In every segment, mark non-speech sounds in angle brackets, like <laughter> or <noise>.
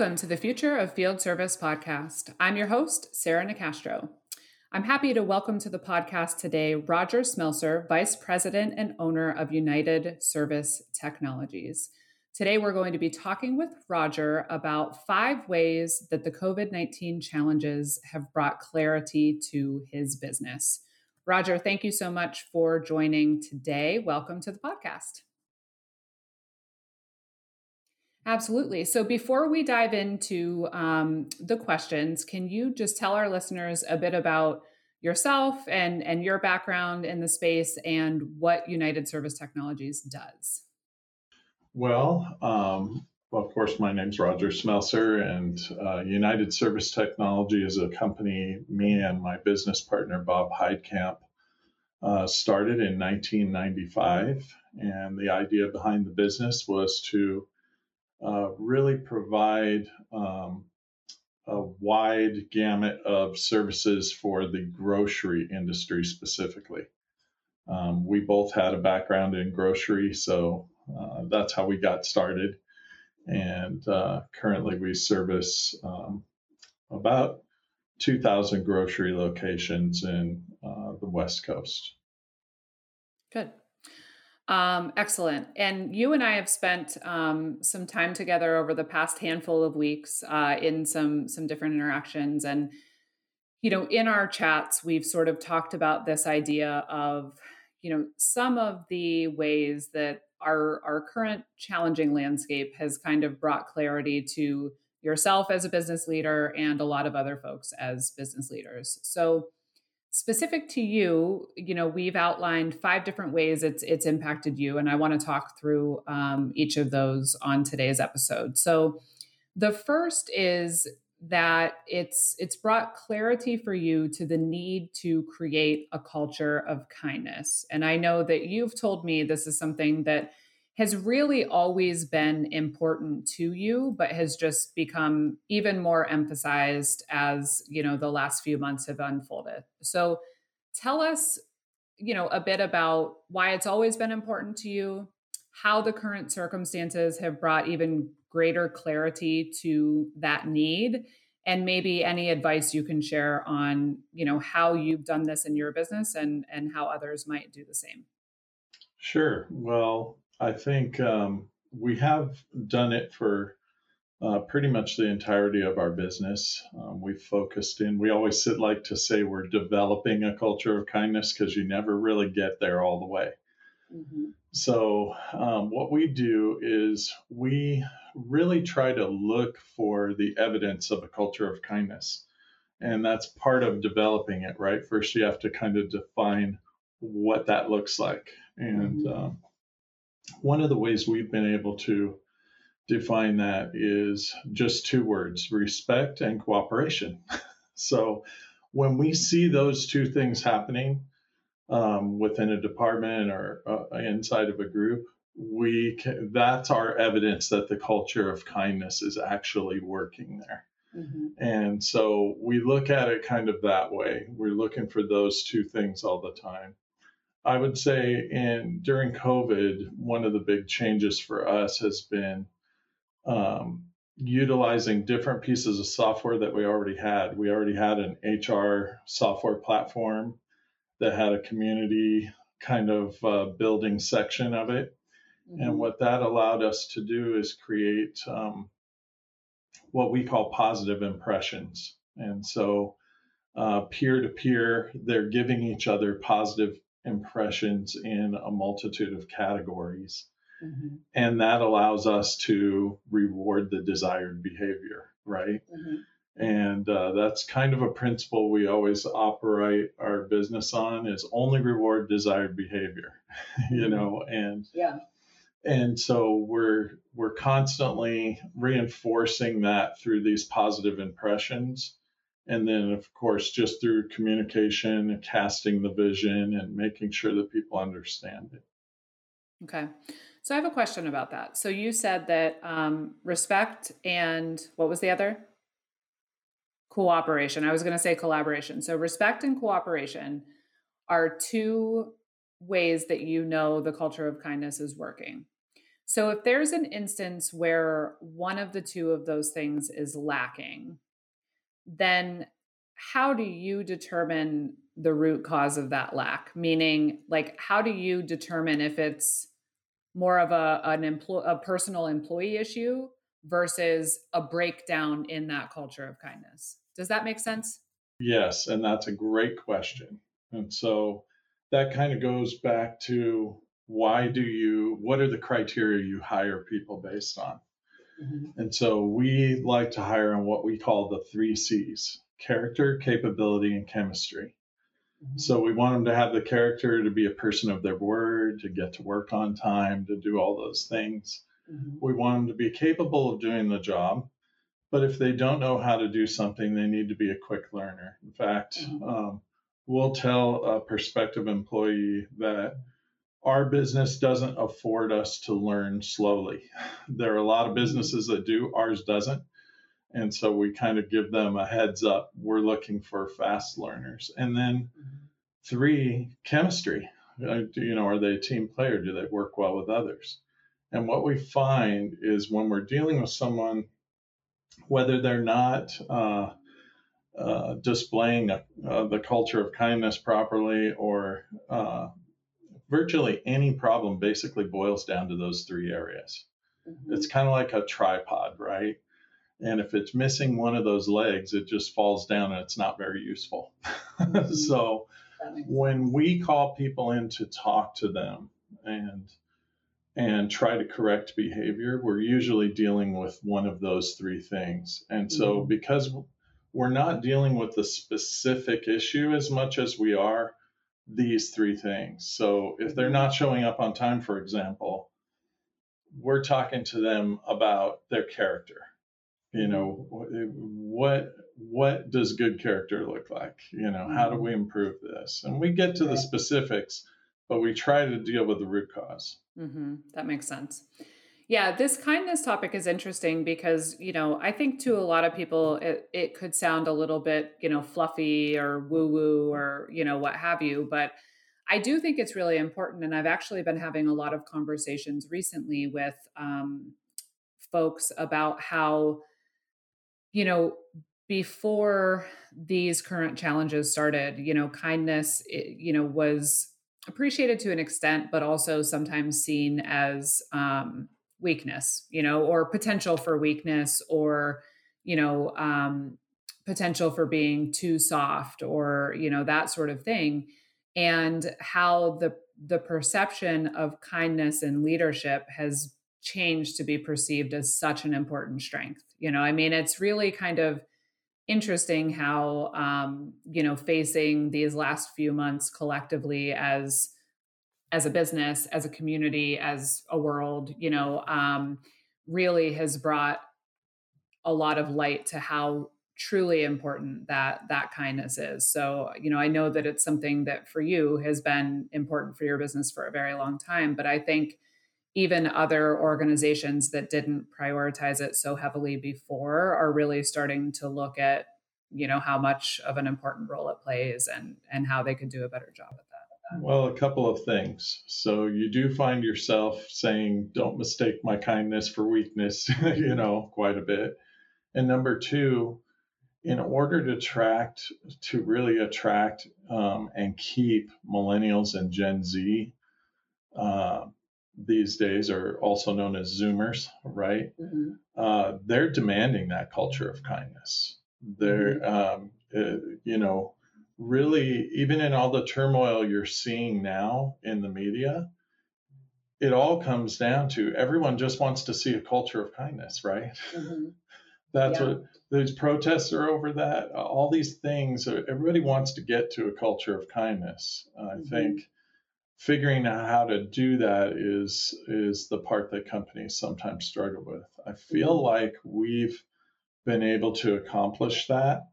Welcome to the Future of Field Service podcast. I'm your host, Sarah Nicastro. I'm happy to welcome to the podcast today Roger Smelser, Vice President and owner of United Service Technologies. Today, we're going to be talking with Roger about five ways that the COVID 19 challenges have brought clarity to his business. Roger, thank you so much for joining today. Welcome to the podcast. Absolutely. So before we dive into um, the questions, can you just tell our listeners a bit about yourself and, and your background in the space and what United Service Technologies does? Well, um, of course, my name's Roger Smelser, and uh, United Service Technology is a company me and my business partner, Bob Heidkamp, uh, started in 1995. And the idea behind the business was to uh, really provide um, a wide gamut of services for the grocery industry specifically. Um, we both had a background in grocery, so uh, that's how we got started. And uh, currently, we service um, about 2,000 grocery locations in uh, the West Coast. Good. Um, excellent. And you and I have spent um, some time together over the past handful of weeks uh, in some some different interactions, and you know, in our chats, we've sort of talked about this idea of you know some of the ways that our our current challenging landscape has kind of brought clarity to yourself as a business leader and a lot of other folks as business leaders. So specific to you you know we've outlined five different ways it's it's impacted you and i want to talk through um, each of those on today's episode. So the first is that it's it's brought clarity for you to the need to create a culture of kindness. And i know that you've told me this is something that has really always been important to you but has just become even more emphasized as you know the last few months have unfolded. So tell us you know a bit about why it's always been important to you how the current circumstances have brought even greater clarity to that need and maybe any advice you can share on you know how you've done this in your business and and how others might do the same. Sure. Well I think um, we have done it for uh, pretty much the entirety of our business. Um, we've focused in, we always sit like to say we're developing a culture of kindness because you never really get there all the way. Mm-hmm. So, um, what we do is we really try to look for the evidence of a culture of kindness. And that's part of developing it, right? First, you have to kind of define what that looks like. And mm-hmm. um, one of the ways we've been able to define that is just two words respect and cooperation. <laughs> so when we see those two things happening um, within a department or uh, inside of a group, we can, that's our evidence that the culture of kindness is actually working there. Mm-hmm. And so we look at it kind of that way. We're looking for those two things all the time. I would say in during COVID, one of the big changes for us has been um, utilizing different pieces of software that we already had. We already had an HR software platform that had a community kind of uh, building section of it. Mm-hmm. And what that allowed us to do is create um, what we call positive impressions. And so, peer to peer, they're giving each other positive impressions in a multitude of categories. Mm-hmm. And that allows us to reward the desired behavior, right? Mm-hmm. And uh, that's kind of a principle we always operate our business on is only reward desired behavior, <laughs> you mm-hmm. know, and yeah. And so we're we're constantly reinforcing that through these positive impressions and then of course just through communication and casting the vision and making sure that people understand it. Okay. So i have a question about that. So you said that um, respect and what was the other? Cooperation. I was going to say collaboration. So respect and cooperation are two ways that you know the culture of kindness is working. So if there's an instance where one of the two of those things is lacking, then how do you determine the root cause of that lack? Meaning, like, how do you determine if it's more of a an employ a personal employee issue versus a breakdown in that culture of kindness? Does that make sense? Yes, and that's a great question. And so that kind of goes back to why do you what are the criteria you hire people based on? Mm-hmm. And so we like to hire on what we call the three C's character, capability, and chemistry. Mm-hmm. So we want them to have the character to be a person of their word, to get to work on time, to do all those things. Mm-hmm. We want them to be capable of doing the job. But if they don't know how to do something, they need to be a quick learner. In fact, mm-hmm. um, we'll tell a prospective employee that our business doesn't afford us to learn slowly. There are a lot of businesses that do, ours doesn't. And so we kind of give them a heads up. We're looking for fast learners. And then mm-hmm. three, chemistry. Uh, you know, are they a team player? Do they work well with others? And what we find is when we're dealing with someone, whether they're not uh, uh, displaying a, uh, the culture of kindness properly or uh, virtually any problem basically boils down to those three areas. Mm-hmm. It's kind of like a tripod, right? And if it's missing one of those legs, it just falls down and it's not very useful. <laughs> Mm-hmm. so when we call people in to talk to them and and try to correct behavior, we're usually dealing with one of those three things. And so mm-hmm. because we're not dealing with the specific issue as much as we are these three things. So if they're not showing up on time, for example, we're talking to them about their character you know what what does good character look like you know how do mm-hmm. we improve this and we get to the specifics but we try to deal with the root because mm-hmm. that makes sense yeah this kindness topic is interesting because you know i think to a lot of people it, it could sound a little bit you know fluffy or woo woo or you know what have you but I do think it's really important. And I've actually been having a lot of conversations recently with um, folks about how you know, before these current challenges started, you know, kindness, it, you know, was appreciated to an extent, but also sometimes seen as um, weakness, you know, or potential for weakness, or you know, um, potential for being too soft, or you know, that sort of thing, and how the the perception of kindness and leadership has changed to be perceived as such an important strength. You know, I mean, it's really kind of interesting how, um, you know, facing these last few months collectively as as a business, as a community, as a world, you know, um, really has brought a lot of light to how truly important that that kindness is. So, you know, I know that it's something that for you has been important for your business for a very long time, but I think even other organizations that didn't prioritize it so heavily before are really starting to look at you know how much of an important role it plays and and how they could do a better job at well a couple of things so you do find yourself saying don't mistake my kindness for weakness <laughs> you know quite a bit and number two in order to attract to really attract um, and keep millennials and gen z uh, these days are also known as Zoomers, right? Mm-hmm. Uh, they're demanding that culture of kindness. They're, mm-hmm. um, uh, you know, really, even in all the turmoil you're seeing now in the media, it all comes down to everyone just wants to see a culture of kindness, right? Mm-hmm. <laughs> That's yeah. what these protests are over that. All these things, everybody wants to get to a culture of kindness. I mm-hmm. think figuring out how to do that is is the part that companies sometimes struggle with. I feel mm-hmm. like we've been able to accomplish that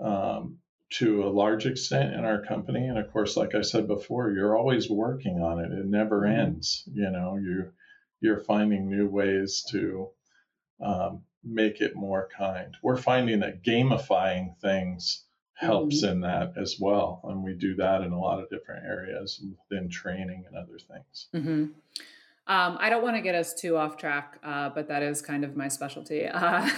um, to a large extent in our company, and of course, like I said before, you're always working on it. It never mm-hmm. ends. You know, you you're finding new ways to um, make it more kind. We're finding that gamifying things helps mm-hmm. in that as well. And we do that in a lot of different areas within training and other things. Mm-hmm. Um, I don't want to get us too off track, uh, but that is kind of my specialty. <laughs> Uh,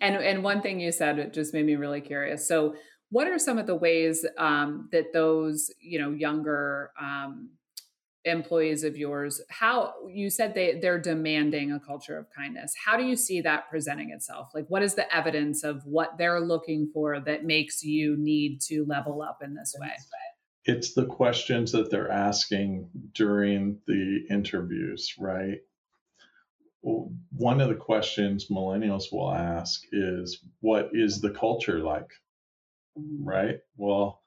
and and one thing you said it just made me really curious. So, what are some of the ways um, that those you know younger um, employees of yours how you said they they're demanding a culture of kindness. How do you see that presenting itself? Like what is the evidence of what they're looking for that makes you need to level up in this way? It's the questions that they're asking during the interviews right? One of the questions millennials will ask is what is the culture like. Right well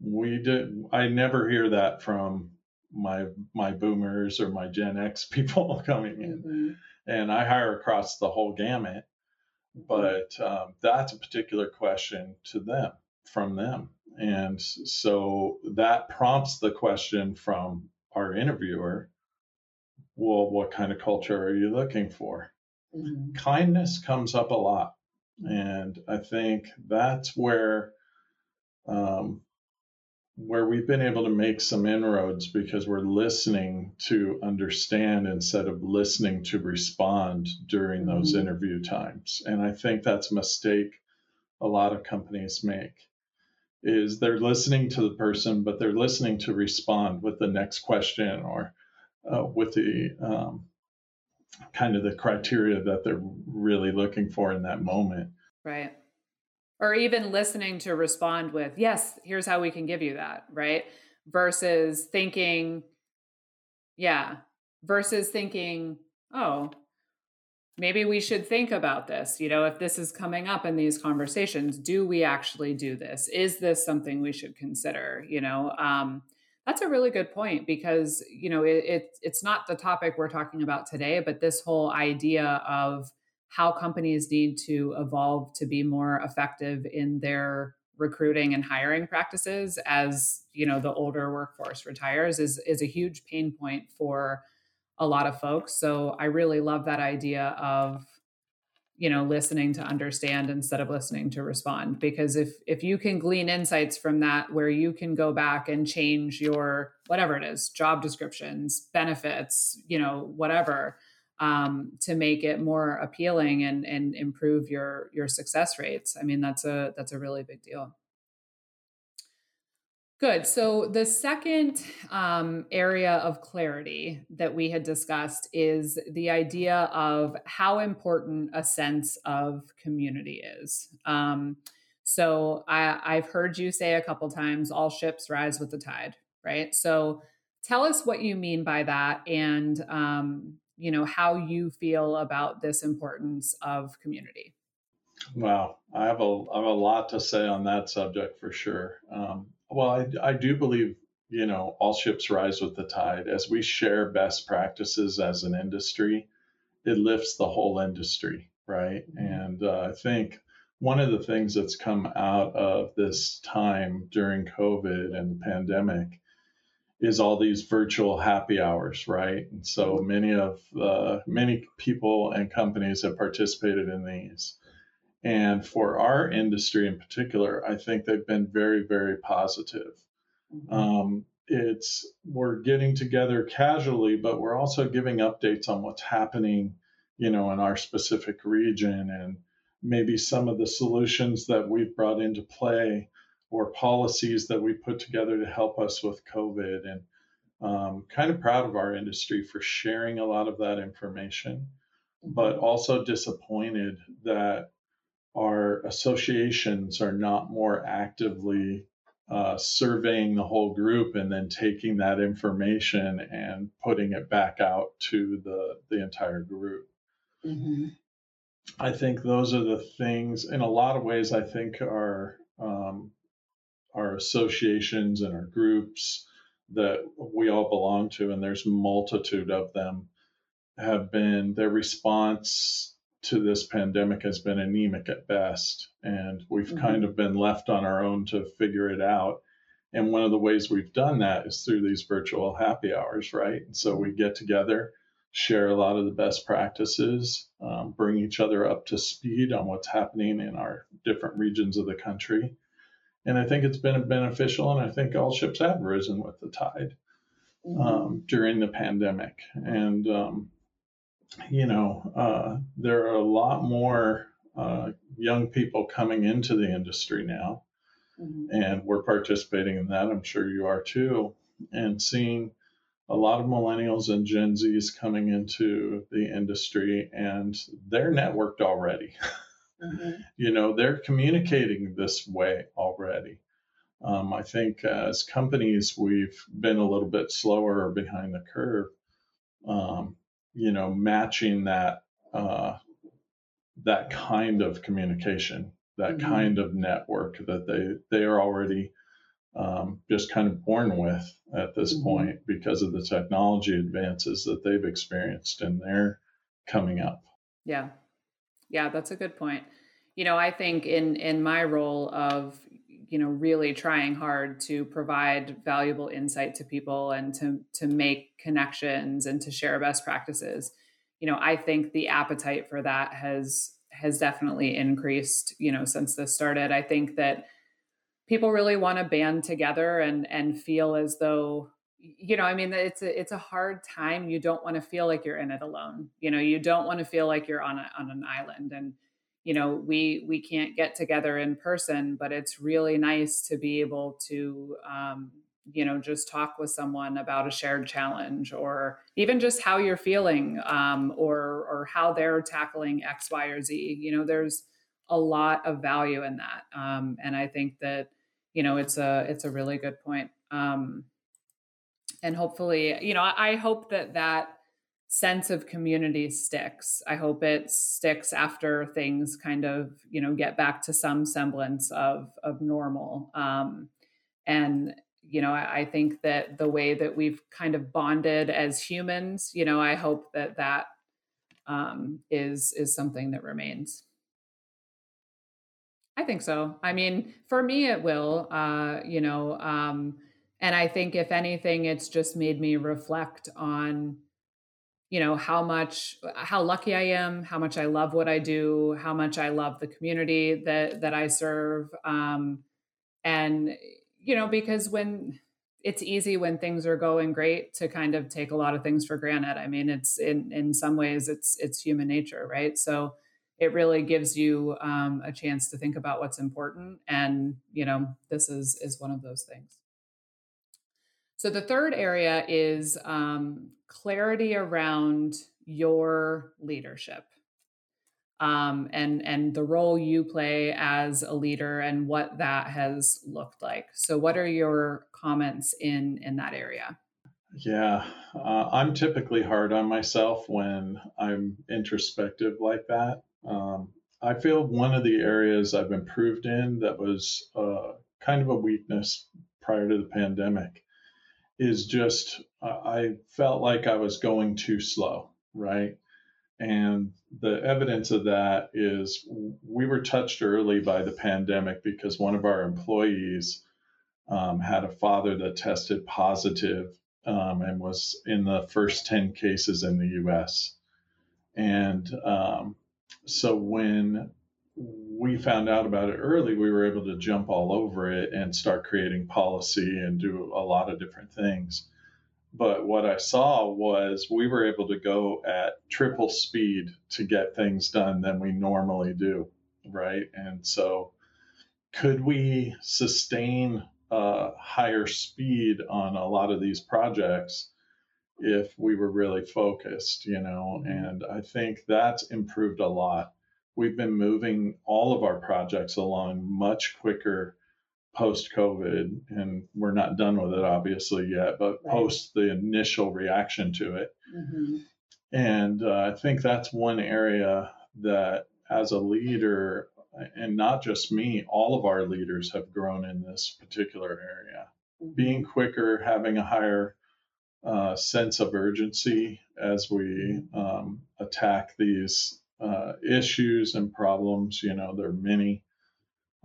we did i never hear that from my my boomers or my Gen X <laughs> people coming in, mm-hmm. and I hire across the whole gamut. But um, that's a particular question to them from them, and so that prompts the question from our interviewer. Well, what kind of culture are you looking for? Mm-hmm. Kindness comes up a lot, and I think that's where um, where we've been able to make some inroads because we're listening to understand instead of listening to respond during those mm-hmm. interview times. And I think that's a mistake a lot of companies make is they're listening to the person, but they're listening to respond with the next question or uh, with the um, kind of the criteria that they're really looking for in that moment. Right or even listening to respond with yes here's how we can give you that right? Versus thinking yeah versus thinking oh maybe we should think about this you know if this is coming up in these conversations do we actually do this? Is this something we should consider? You know um, that's a really good point because you know it, it, it's not the topic we're talking about today but this whole idea of how companies need to evolve to be more effective in their recruiting and hiring practices as you know the older workforce retires is is a huge pain point for a lot of folks. So i really love that idea of you know listening to understand instead of listening to respond. Because if if you can glean insights from that where you can go back and change your whatever it is job descriptions benefits you know whatever um, to make it more appealing and and improve your your success rates. I mean, that's a that's a really big deal. Good. So the second um, area of clarity that we had discussed is the idea of how important a sense of community is. Um, so I, I've heard you say a couple times, "All ships rise with the tide." Right. So tell us what you mean by that, and um, you know how you feel about this importance of community. Wow. I have a i have a lot to say on that subject for sure. Um, well I, I do believe you know all ships rise with the tide. As we share best practices as an industry it lifts the whole industry right? Mm-hmm. and uh, i think one of the things that's come out of this time during covid and the pandemic is all these virtual happy hours, right? And so many of uh, many people and companies have participated in these. And for our industry in particular, I think they've been very, very positive. Mm-hmm. Um, it's we're getting together casually, but we're also giving updates on what's happening, you know, in our specific region and maybe some of the solutions that we've brought into play or policies that we put together to help us with COVID. And um, kind of proud of our industry for sharing a lot of that information, but mm-hmm. also disappointed that our associations are not more actively uh, surveying the whole group and then taking that information and putting it back out to the, the entire group. Mm-hmm. I think those are the things, in a lot of ways, I think are um, our associations and our groups that we all belong to, and there's multitude of them, have been their response to this pandemic has been anemic at best, and we've mm-hmm. kind of been left on our own to figure it out. And one of the ways we've done that is through these virtual happy hours, right? And so we get together, share a lot of the best practices, um, bring each other up to speed on what's happening in our different regions of the country and I think it's been beneficial, and I think all ships have risen with the tide. mm-hmm. um, during the pandemic. And, um, you know, uh, there are a lot more uh, young people coming into the industry now. Mm-hmm. And we're participating in that. I'm sure you are too. And seeing a lot of millennials and Gen Zs coming into the industry, and they're networked already. <laughs> Mm-hmm. you know, they're communicating this way already. Um, I think as companies, we've been a little bit slower or behind the curve. Um, you know, matching that uh, that kind of communication, that mm-hmm. kind of network that they they are already um, just kind of born with at this mm-hmm. point because of the technology advances that they've experienced and they're coming up. Yeah. Yeah, that's a good point. You know, I think in in my role of you know really trying hard to provide valuable insight to people and to to make connections and to share best practices you know i think the appetite for that has has definitely increased you know since this started i think that people really want to band together and and feel as though you know i mean it's a it's a hard time you don't want to feel like you're in it alone you know you don't want to feel like you're on a, on an island and you know we we can't get together in person but it's really nice to be able to um, you know just talk with someone about a shared challenge or even just how you're feeling um, or or how they're tackling x y or z you know there's a lot of value in that um, and i think that you know it's a it's a really good point um, and hopefully you know I, hope that that sense of community sticks. I hope it sticks after things kind of you know get back to some semblance of of normal. Um, and you know I, I think that the way that we've kind of bonded as humans you know i hope that that um, is is something that remains. I think so. I mean, for me, it will, uh, you know, um, and I think if anything, it's just made me reflect on, you know, how much, how lucky I am, how much I love what I do, how much I love the community that that I serve, um, and you know, because when it's easy when things are going great to kind of take a lot of things for granted. I mean, it's in in some ways it's it's human nature, right? So it really gives you um, a chance to think about what's important and you know this is is one of those things so the third area is um, clarity around your leadership um, and and the role you play as a leader and what that has looked like so what are your comments in in that area yeah, uh, I'm typically hard on myself when I'm introspective like that. Um, I feel one of the areas I've improved in that was uh, kind of a weakness prior to the pandemic is just I felt like I was going too slow, right? And the evidence of that is we were touched early by the pandemic because one of our employees um, had a father that tested positive, um, and was in the first 10 cases in the US. And um, so when we found out about it early, we were able to jump all over it and start creating policy and do a lot of different things. But what I saw was we were able to go at triple speed to get things done than we normally do, right? And so, could we sustain a higher speed on a lot of these projects if we were really focused, you know, and I think that's improved a lot. We've been moving all of our projects along much quicker post COVID, and we're not done with it obviously yet, but right. post the initial reaction to it. Mm-hmm. And uh, I think that's one area that, as a leader, and not just me, all of our leaders have grown in this particular area. Mm-hmm. Being quicker, having a higher uh, sense of urgency as we um, attack these uh, issues and problems. You know, there are many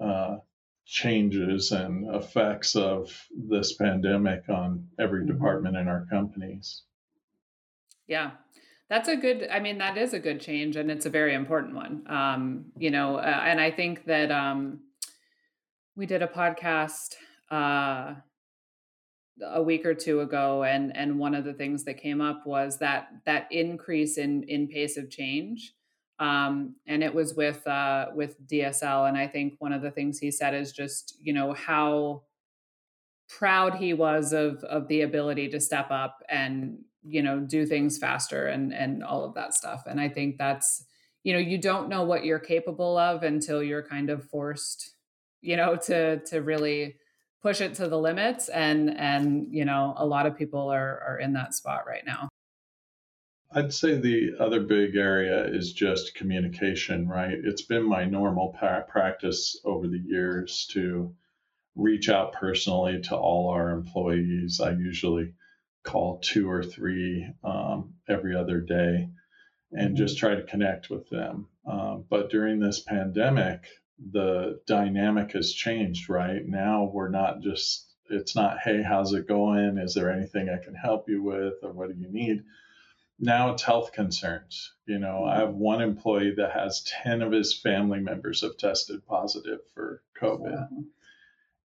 uh, changes and effects of this pandemic on every mm-hmm. department in our companies. Yeah. That's a good, I mean, that is a good change and it's a very important one. Um, you know, uh, and I think that um, we did a podcast uh, a week or two ago, and and one of the things that came up was that that increase in in pace of change, um, and it was with uh, with DSL. And I think one of the things he said is just you know how proud he was of of the ability to step up and you know do things faster and and all of that stuff. And I think that's you know you don't know what you're capable of until you're kind of forced you know to to really push it to the limits and and you know a lot of people are are in that spot right now I'd say the other big area is just communication, right? It's been my normal pa- practice over the years to reach out personally to all our employees. I usually call two or three um, every other day and just try to connect with them. Um, but during this pandemic, the dynamic has changed, right? Now we're not just, it's not, hey, how's it going? Is there anything I can help you with? Or what do you need? Now it's health concerns. You know, I have one employee that has 10 of his family members have tested positive for COVID. Wow.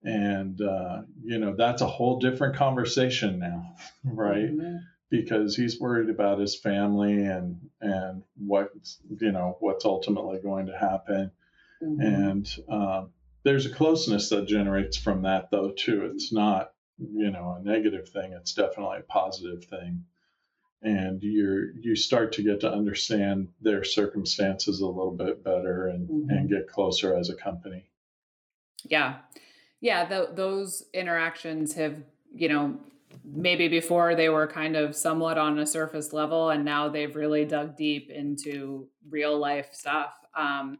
And, uh, you know, that's a whole different conversation now, <laughs> right? Mm-hmm because he's worried about his family and and what you know what's ultimately going to happen mm-hmm. and um, there's a closeness that generates from that though too it's not you know a negative thing it's definitely a positive thing and you're you start to get to understand their circumstances a little bit better and mm-hmm. and get closer as a company. Yeah. Yeah the, those interactions have you know maybe before they were kind of somewhat on a surface level and now they've really dug deep into real life stuff. Um,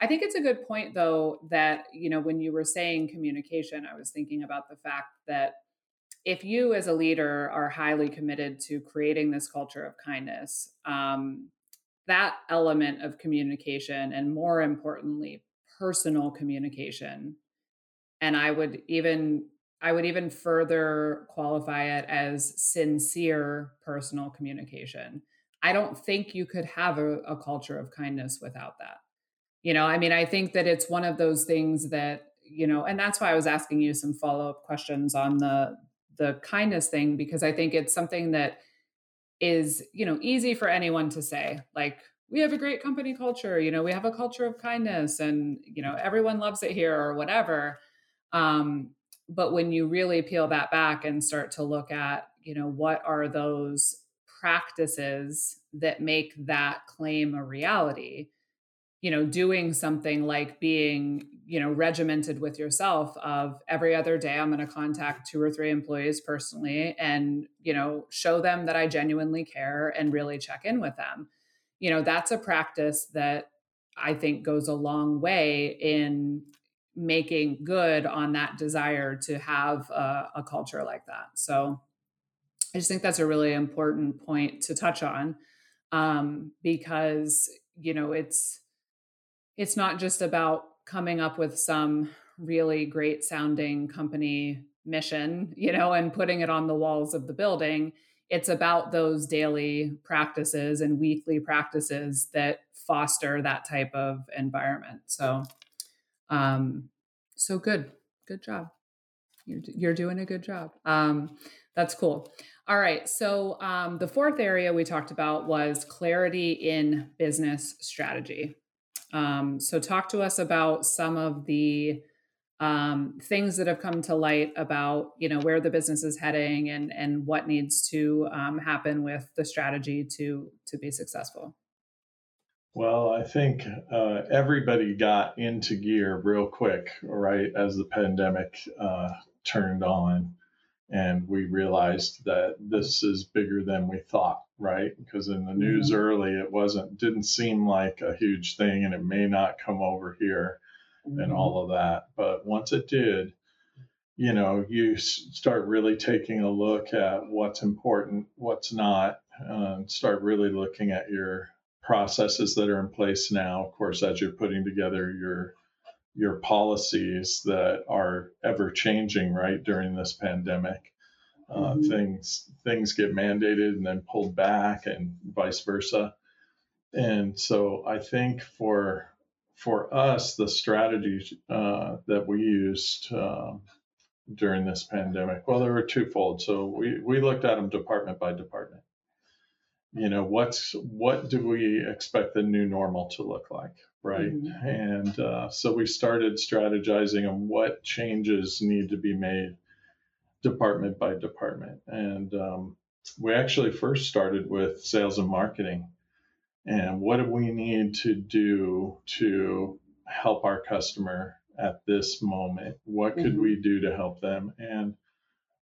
i think it's a good point though that you know when you were saying communication i was thinking about the fact that if you as a leader are highly committed to creating this culture of kindness um, that element of communication and more importantly personal communication and i would even I would even further qualify it as sincere personal communication. I don't think you could have a, a, culture of kindness without that. You know, I mean, I think that it's one of those things that, you know, and that's why I was asking you some follow-up questions on the the kindness thing because I think it's something that is, you know, easy for anyone to say. Like, we have a great company culture, you know, we have a culture of kindness and, you know, everyone loves it here or whatever. Um, but when you really peel that back and start to look at you know what are those practices that make that claim a reality you know doing something like being you know regimented with yourself of every other day i'm going to contact two or three employees personally and you know show them that i genuinely care and really check in with them you know that's a practice that i think goes a long way in making good on that desire to have a, a, culture like that. So I just think that's a really important point to touch on um, because you know it's it's not just about coming up with some really great sounding company mission, you know, and putting it on the walls of the building. It's about those daily practices and weekly practices that foster that type of environment. So um, so good, good job. You're you're doing a good job. Um, that's cool. All right. So um, the fourth area we talked about was clarity in business strategy. Um, so talk to us about some of the um, things that have come to light about you know where the business is heading and and what needs to um, happen with the strategy to to be successful. Well, I think uh, everybody got into gear real quick, right, as the pandemic uh, turned on. And we realized that this is bigger than we thought, right? Because in the news mm-hmm. early, it wasn't, didn't seem like a huge thing and it may not come over here mm-hmm. and all of that. But once it did, you know, you start really taking a look at what's important, what's not, uh, start really looking at your processes that are in place now. Of course, as you're putting together your your policies that are ever changing, right during this pandemic, uh, mm-hmm. things things get mandated and then pulled back, and vice versa. And so, I think for for us, the strategy uh, that we used uh, during this pandemic? Well, there were twofold. So we, we looked at them department by department. You know, what's what do we expect the new normal to look like, right? Mm-hmm. And uh, so we started strategizing on what changes need to be made department by department. And um, we actually first started with sales and marketing. And what do we need to do to help our customer at this moment? What could mm-hmm. we do to help them? And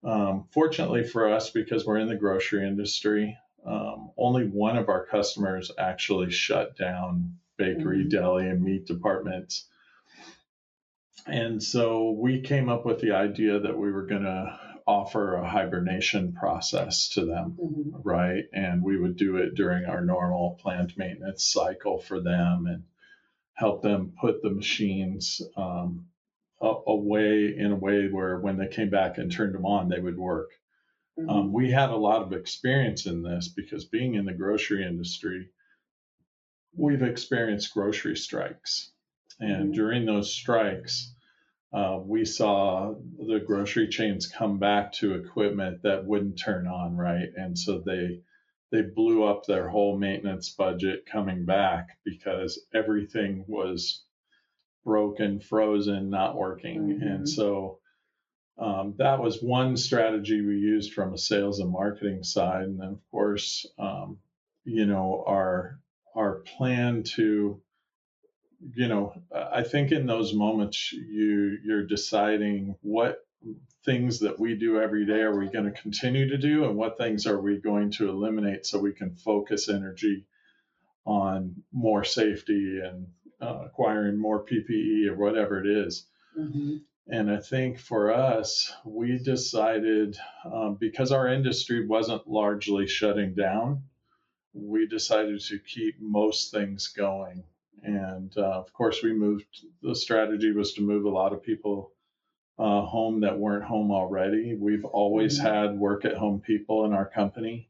um, fortunately for us, because we're in the grocery industry, um, only one of our customers actually shut down bakery, mm-hmm. deli, and meat departments. And so we came up with the idea that we were going to offer a hibernation process to them, mm-hmm. right? And we would do it during our normal plant maintenance cycle for them and help them put the machines um, away in a way where when they came back and turned them on, they would work. Mm-hmm. Um, we had a lot of experience in this because being in the grocery industry, we've experienced grocery strikes. And mm-hmm. during those strikes, uh, we saw the grocery chains come back to equipment that wouldn't turn on right, and so they they blew up their whole maintenance budget coming back because everything was broken, frozen, not working. Mm-hmm. And so um, that was one strategy we used from a sales and marketing side. And then, of course, um, you know, our our plan to, you know, I think in those moments you you're deciding what things that we do every day are we going to continue to do and what things are we going to eliminate so we can focus energy on more safety and uh, acquiring more PPE or whatever it is. Mm-hmm. And I think for us, we decided um, because our industry wasn't largely shutting down, we decided to keep most things going. And uh, of course, we moved, the strategy was to move a lot of people uh, home that weren't home already. We've always mm-hmm. had work at home people in our company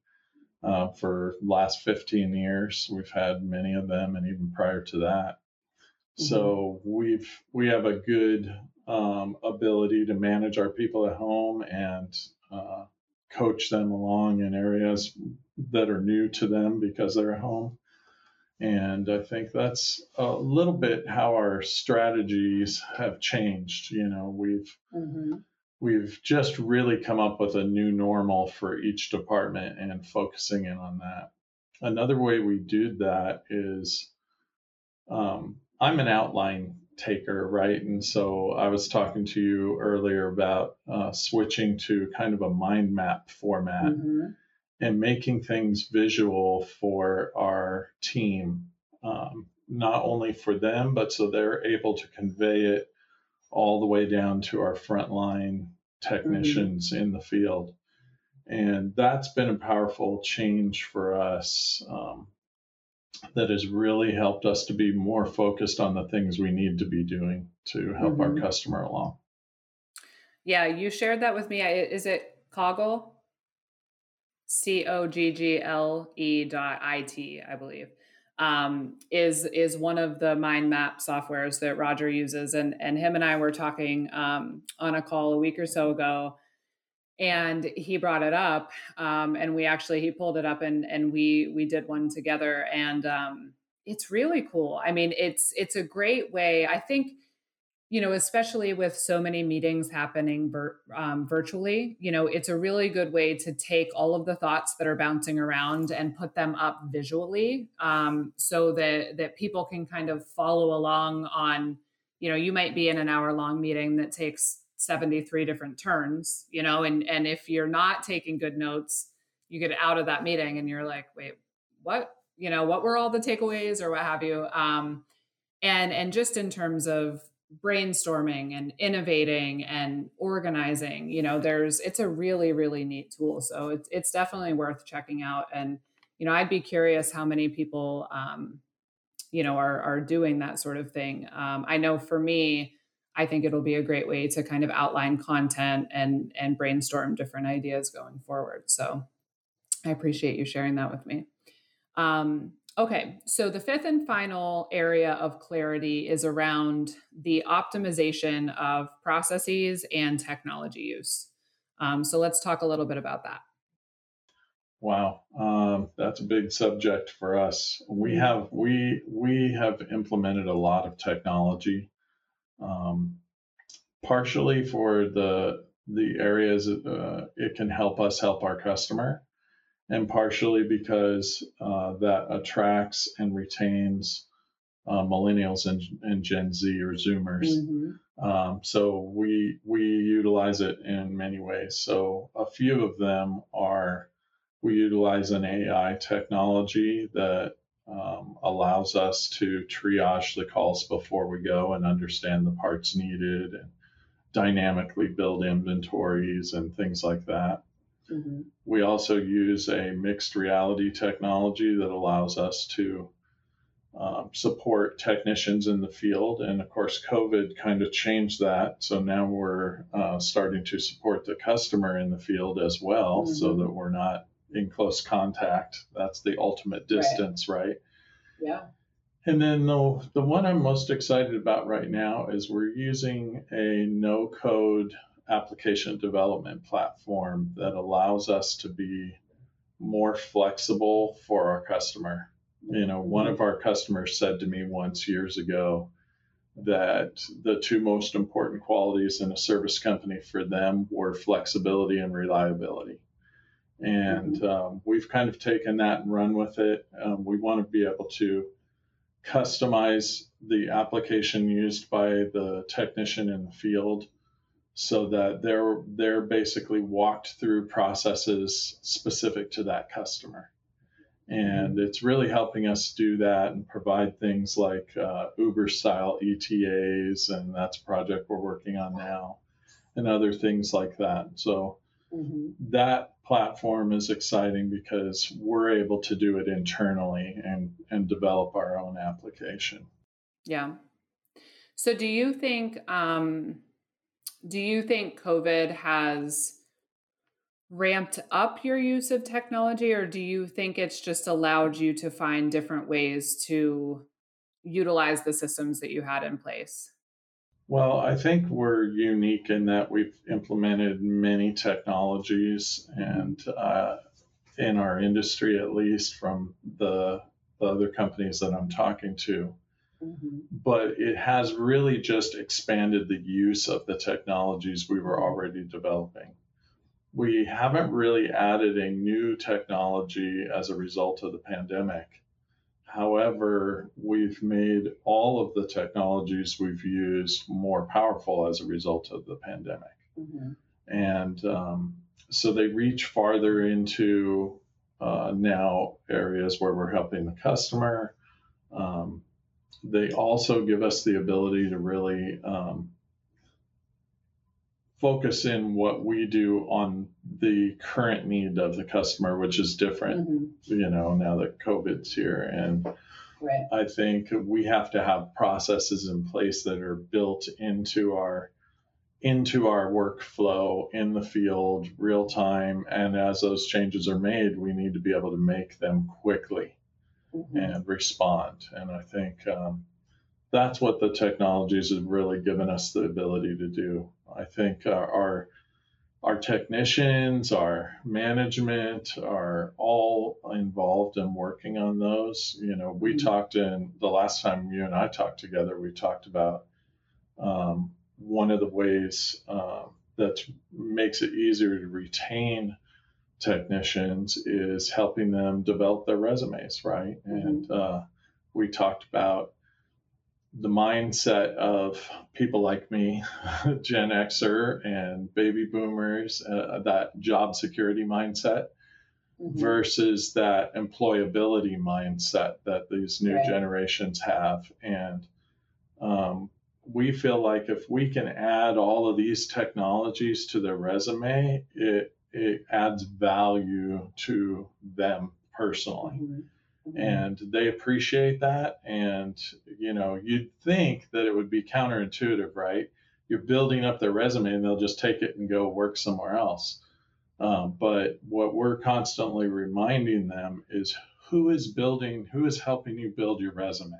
uh, for last 15 years. We've had many of them, and even prior to that. Mm-hmm. So we've we have a good um, ability to manage our people at home and uh, coach them along in areas that are new to them because they're at home. And I think that's a little bit how our strategies have changed. You know, we've mm-hmm. we've just really come up with a new normal for each department and focusing in on that. Another way we do that is um, I'm an outline taker, right? And so I was talking to you earlier about uh, switching to kind of a mind map format. Mm-hmm and making things visual for our team, um, not only for them, but so they're able to convey it all the way down to our frontline technicians mm-hmm. in the field. And that's been a powerful change for us um, that has really helped us to be more focused on the things we need to be doing to help mm-hmm. our customer along. Yeah, you shared that with me. Is it Coggle? C O G G L E dot I T, I believe, um, is is one of the mind map softwares that Roger uses, and and him and I were talking um, on a call a week or so ago, and he brought it up, um, and we actually he pulled it up and and we we did one together, and um, it's really cool. I mean, it's it's a great way. I think you know, especially with so many meetings happening vir- um, virtually, you know, it's a really good way to take all of the thoughts that are bouncing around and put them up visually, um, so that that people can kind of follow along on. You know, you might be in an hour long meeting that takes 73 different turns, you know, and and if you're not taking good notes, you get out of that meeting and you're like, wait, what? You know, what were all the takeaways or what have you? Um, and and just in terms of brainstorming and innovating and organizing you know there's it's a really really neat tool. So it's, it's definitely worth checking out. And you know i'd be curious how many people um, you know are are doing that sort of thing. Um, i know for me i think it'll be a great way to kind of outline content and and brainstorm different ideas going forward. So i appreciate you sharing that with me. Um, Okay, so the fifth and final area of clarity is around the optimization of processes and technology use. Um, so let's talk a little bit about that. Wow, um, that's a big subject for us. We Mm, have we we have implemented a lot of technology, um, partially for the the areas uh, it can help us help our customer, and partially because uh, that attracts and retains uh, millennials and, and Gen Z or Zoomers. mhm, Um, so we we utilize it in many ways. So a few of them are we utilize an AI technology that um, allows us to triage the calls before we go and understand the parts needed and dynamically build inventories and things like that. Mhm, We also use a mixed reality technology that allows us to um, support technicians in the field. And of course, COVID kind of changed that. So now we're uh, starting to support the customer in the field as well so mhm. that we're not in close contact. That's the ultimate Right. distance, right? Yeah. And then the, the one I'm most excited about right now is we're using a no code application development platform that allows us to be more flexible for our customer. You know, one of our customers said to me once years ago that the two most important qualities in a service company for them were flexibility and reliability. And Mhm. um, we've kind of taken that and run with it. Um, we want to be able to customize the application used by the technician in the field so that they're they're basically walked through processes specific to that customer and it's really helping us do that and provide things like uh, uber style etas and that's a project we're working on now and other things like that so Mhm. that platform is exciting because we're able to do it internally and and develop our own application Yeah. So do you think um do you think COVID has ramped up your use of technology or do you think it's just allowed you to find different ways to utilize the systems that you had in place? Well, I think we're unique in that we've implemented many technologies, and uh, in our industry, at least from the, the other companies that I'm talking to, Mhm. But it has really just expanded the use of the technologies we were already developing. We haven't really added a new technology as a result of the pandemic. However, we've made all of the technologies we've used more powerful as a result of the pandemic. Mhm. And um, so they reach farther into uh, now areas where we're helping the customer. Um, they also give us the ability to really um, focus in what we do on the current need of the customer, which is different, Mhm. you know, now that COVID's here. And Right. I think we have to have processes in place that are built into our into our workflow in the field real time and as those changes are made we need to be able to make them quickly Mhm. and respond and i think um, that's what the technologies have really given us the ability to do i think our, our our technicians, our management are all involved in working on those. You know, we Mhm. talked in the last time you and I talked together, we talked about um, one of the ways um, that makes it easier to retain technicians is helping them develop their resumes, right? Mhm. And uh, we talked about the mindset of people like me, <laughs> Gen Xer and baby boomers, uh, that job security mindset Mhm. versus that employability mindset that these new Right. generations have. And um, we feel like if we can add all of these technologies to their resume, it it adds value to them personally Mhm. Mhm. and they appreciate that and you know you'd think that it would be counterintuitive right you're building up their resume and they'll just take it and go work somewhere else um, but what we're constantly reminding them is who is building, who is helping you build your resume,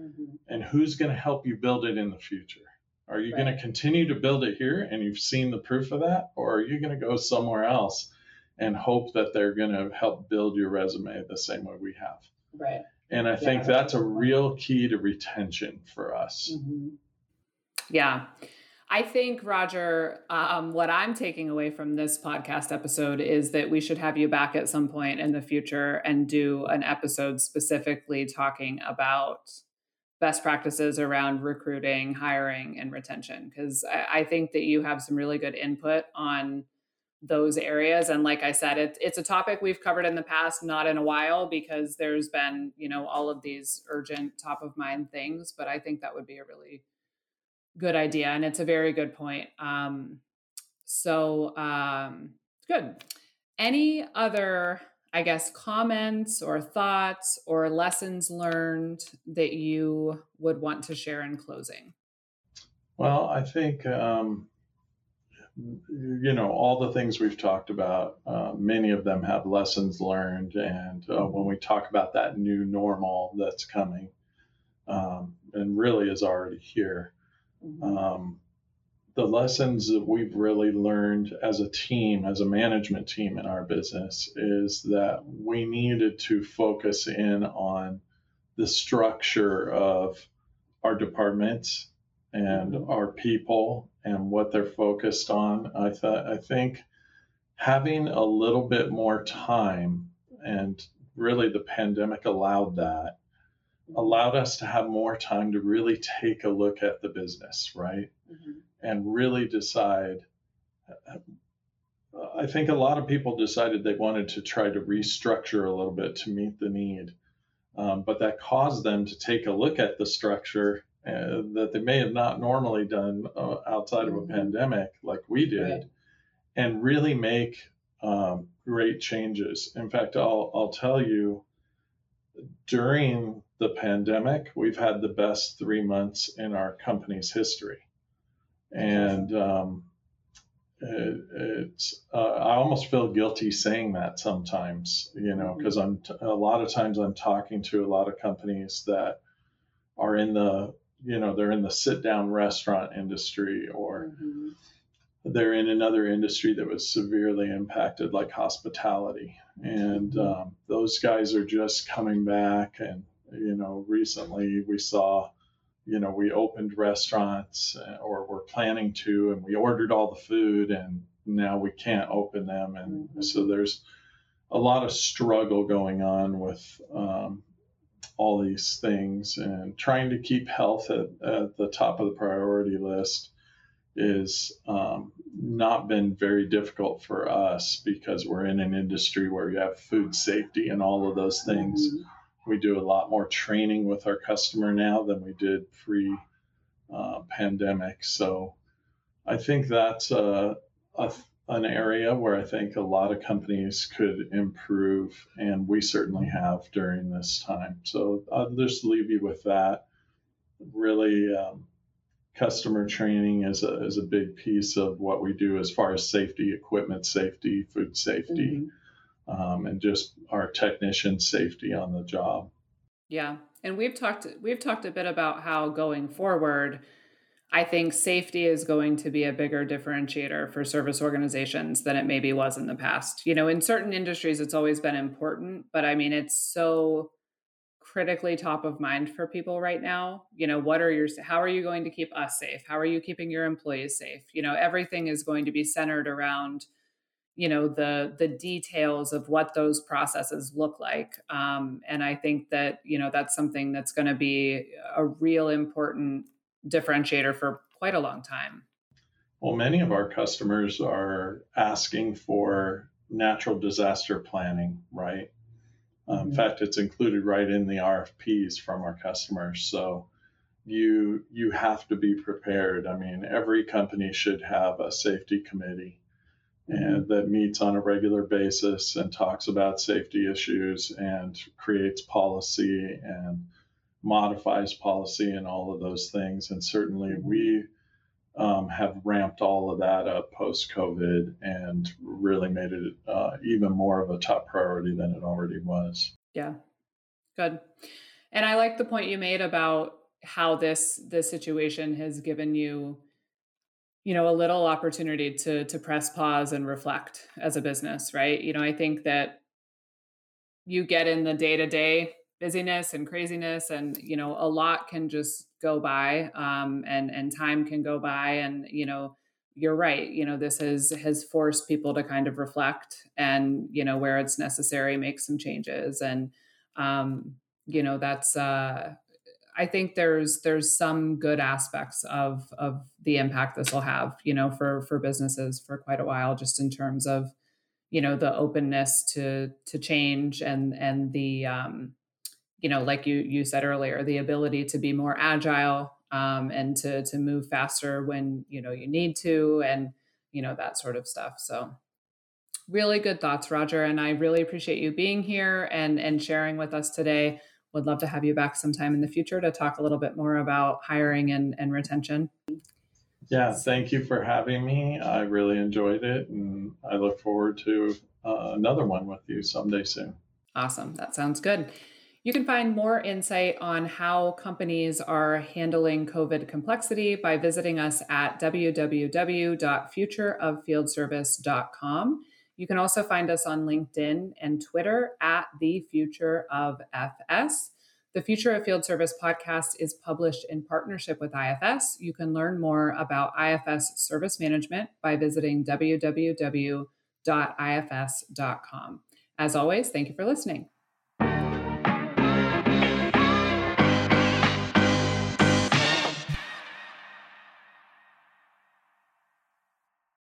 mm-hmm. and who's going to help you build it in the future. Are you right. going to continue to build it here and you've seen the proof of that? Or are you going to go somewhere else and hope that they're going to help build your resume the same way we have? Right. And I yeah, think that's a real key to retention for us. Mm-hmm. Yeah. I think, Roger, um, what I'm taking away from this podcast episode is that we should have you back at some point in the future and do an episode specifically talking about best practices around recruiting, hiring, and retention. Because I, I, think that you have some really good input on those areas. And like I said, it, it's a topic we've covered in the past, not in a while, because there's been, you know, all of these urgent top of mind things. But I think that would be a really good idea. And it's a very good point. Um, so um, good. Any other I guess, comments or thoughts or lessons learned that you would want to share in closing? Well, I think, um, you know, all the things we've talked about, uh, many of them have lessons learned. And uh, when we talk about that new normal that's coming um, and really is already here, mm-hmm. um, the lessons that we've really learned as a team, as a management team in our business, is that we needed to focus in on the structure of our departments and mm-hmm. our people and what they're focused on. I thought I think having a little bit more time and really the pandemic allowed that allowed us to have more time to really take a look at the business, right? Mm-hmm and really decide. I think a lot of people decided they wanted to try to restructure a little bit to meet the need, um, but that caused them to take a look at the structure uh, that they may have not normally done uh, outside of a pandemic like we did, right. and really make um, great changes. In fact, I'll, I'll tell you, during the pandemic, we've had the best three months in our company's history and um, it, it's uh, I almost feel guilty saying that sometimes, you know, because mm-hmm. I'm t- a lot of times I'm talking to a lot of companies that are in the you know they're in the sit down restaurant industry or mm-hmm. they're in another industry that was severely impacted like hospitality and mm-hmm. um, those guys are just coming back and you know recently we saw you know, we opened restaurants uh, or we're planning to, and we ordered all the food, and now we can't open them. And mm-hmm. so there's a lot of struggle going on with um, all these things, and trying to keep health at, at the top of the priority list is um, not been very difficult for us because we're in an industry where you have food safety and all of those things. Mm-hmm we do a lot more training with our customer now than we did pre uh, pandemic. So I think that's a, a, an area where I think a lot of companies could improve, and we certainly have during this time. So I'll just leave you with that. Really, um, customer training is a, is a big piece of what we do as far as safety, equipment safety, food safety. Mm-hmm um, and just our technician safety on the job. Yeah, and we've talked we've talked a bit about how going forward, I think safety is going to be a bigger differentiator for service organizations than it maybe was in the past. You know, in certain industries, it's always been important, but I mean, it's so critically top of mind for people right now you know what are your how are you going to keep us safe how are you keeping your employees safe you know everything is going to be centered around you know the the details of what those processes look like um, and i think that you know that's something that's going to be a real important differentiator for quite a long time. Well many of our customers are asking for natural disaster planning right? Um, mm-hmm. in fact it's included right in the rfps from our customers so you you have to be prepared. I mean every company should have a safety committee and that meets on a regular basis and talks about safety issues and creates policy and modifies policy and all of those things. And certainly we um, have ramped all of that up post COVID and really made it uh, even more of a top priority than it already was. Yeah. Good. And I like the point you made about how this this situation has given you you know a little opportunity to to press pause and reflect as a business right? You know i think that you get in the day-to-day busyness and craziness and you know a lot can just go by um, and and time can go by and you know you're right you know this has has forced people to kind of reflect and you know where it's necessary make some changes and um, you know that's uh, I think there's there's some good aspects of of the impact this will have, you know, for for businesses for quite a while, just in terms of, you know, the openness to to change and and the um, you know, like you you said earlier, the ability to be more agile um, and to to move faster when you know you need to, and you know that sort of stuff. So really good thoughts, Roger, and I really appreciate you being here and and sharing with us today would love to have you back sometime in the future to talk a little bit more about hiring and, and retention. Yeah, thank you for having me. I really enjoyed it, and I look forward to uh, another one with you someday soon. Awesome. That sounds good. You can find more insight on how companies are handling COVID complexity by visiting us at www.futureoffieldservice.com. You can also find us on LinkedIn and Twitter at the Future of FS. The Future of Field Service podcast is published in partnership with IFS. You can learn more about IFS service management by visiting www.ifs.com. As always, thank you for listening.